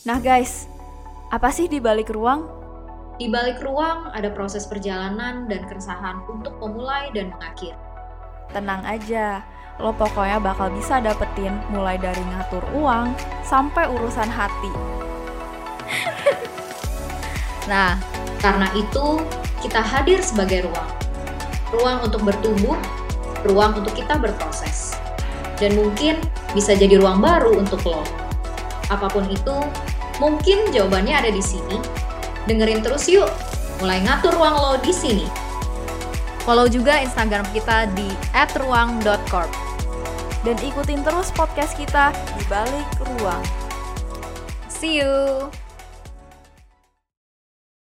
Nah guys, apa sih di balik ruang? Di balik ruang ada proses perjalanan dan keresahan untuk memulai dan mengakhiri. Tenang aja, lo pokoknya bakal bisa dapetin mulai dari ngatur uang sampai urusan hati. nah, karena itu kita hadir sebagai ruang. Ruang untuk bertumbuh, ruang untuk kita berproses. Dan mungkin bisa jadi ruang baru untuk lo. Apa pun itu, mungkin jawabannya ada di sini. Dengerin terus yuk, mulai ngatur ruang lo di sini. Follow juga Instagram kita di @ruang.corp. Dan ikutin terus podcast kita di balik ruang. See you.